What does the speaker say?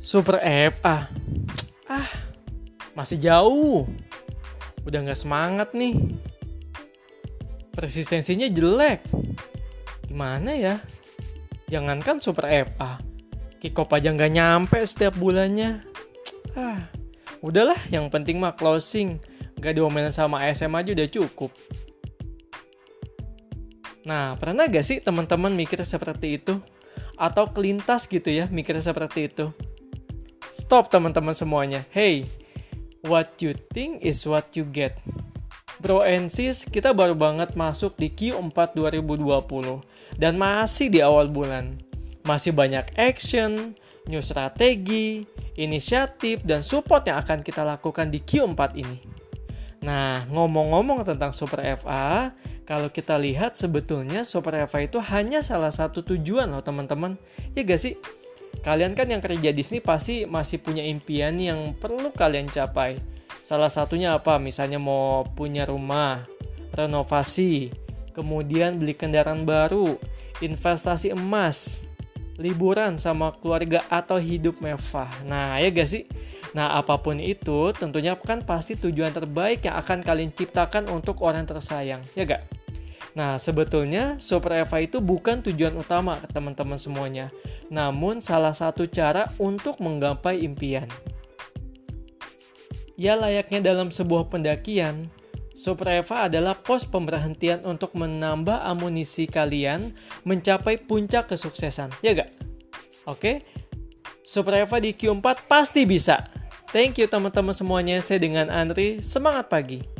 Super FA. Ah, masih jauh. Udah nggak semangat nih. Resistensinya jelek. Gimana ya? Jangankan Super FA. Kikop aja nggak nyampe setiap bulannya. Ah, udahlah yang penting mah closing. Gak diomelin sama ASM aja udah cukup. Nah, pernah gak sih teman-teman mikir seperti itu? Atau kelintas gitu ya mikir seperti itu? Stop teman-teman semuanya. Hey, what you think is what you get. Bro and sis, kita baru banget masuk di Q4 2020 dan masih di awal bulan. Masih banyak action, new strategi, inisiatif, dan support yang akan kita lakukan di Q4 ini. Nah, ngomong-ngomong tentang Super FA, kalau kita lihat sebetulnya Super FA itu hanya salah satu tujuan loh teman-teman. Ya gak sih? Kalian kan yang kerja di sini pasti masih punya impian yang perlu kalian capai. Salah satunya apa? Misalnya mau punya rumah, renovasi, kemudian beli kendaraan baru, investasi emas, liburan sama keluarga atau hidup mewah. Nah, ya gak sih? Nah, apa pun itu, tentunya kan pasti tujuan terbaik yang akan kalian ciptakan untuk orang tersayang, ya gak? Nah, sebetulnya Super Eva itu bukan tujuan utama teman-teman semuanya, namun salah satu cara untuk menggapai impian. Ya layaknya dalam sebuah pendakian, Super Eva adalah pos pemberhentian untuk menambah amunisi kalian mencapai puncak kesuksesan, ya gak? Oke, Super Eva di Q4 pasti bisa. Thank you teman-teman semuanya. Saya dengan Andri. Semangat pagi.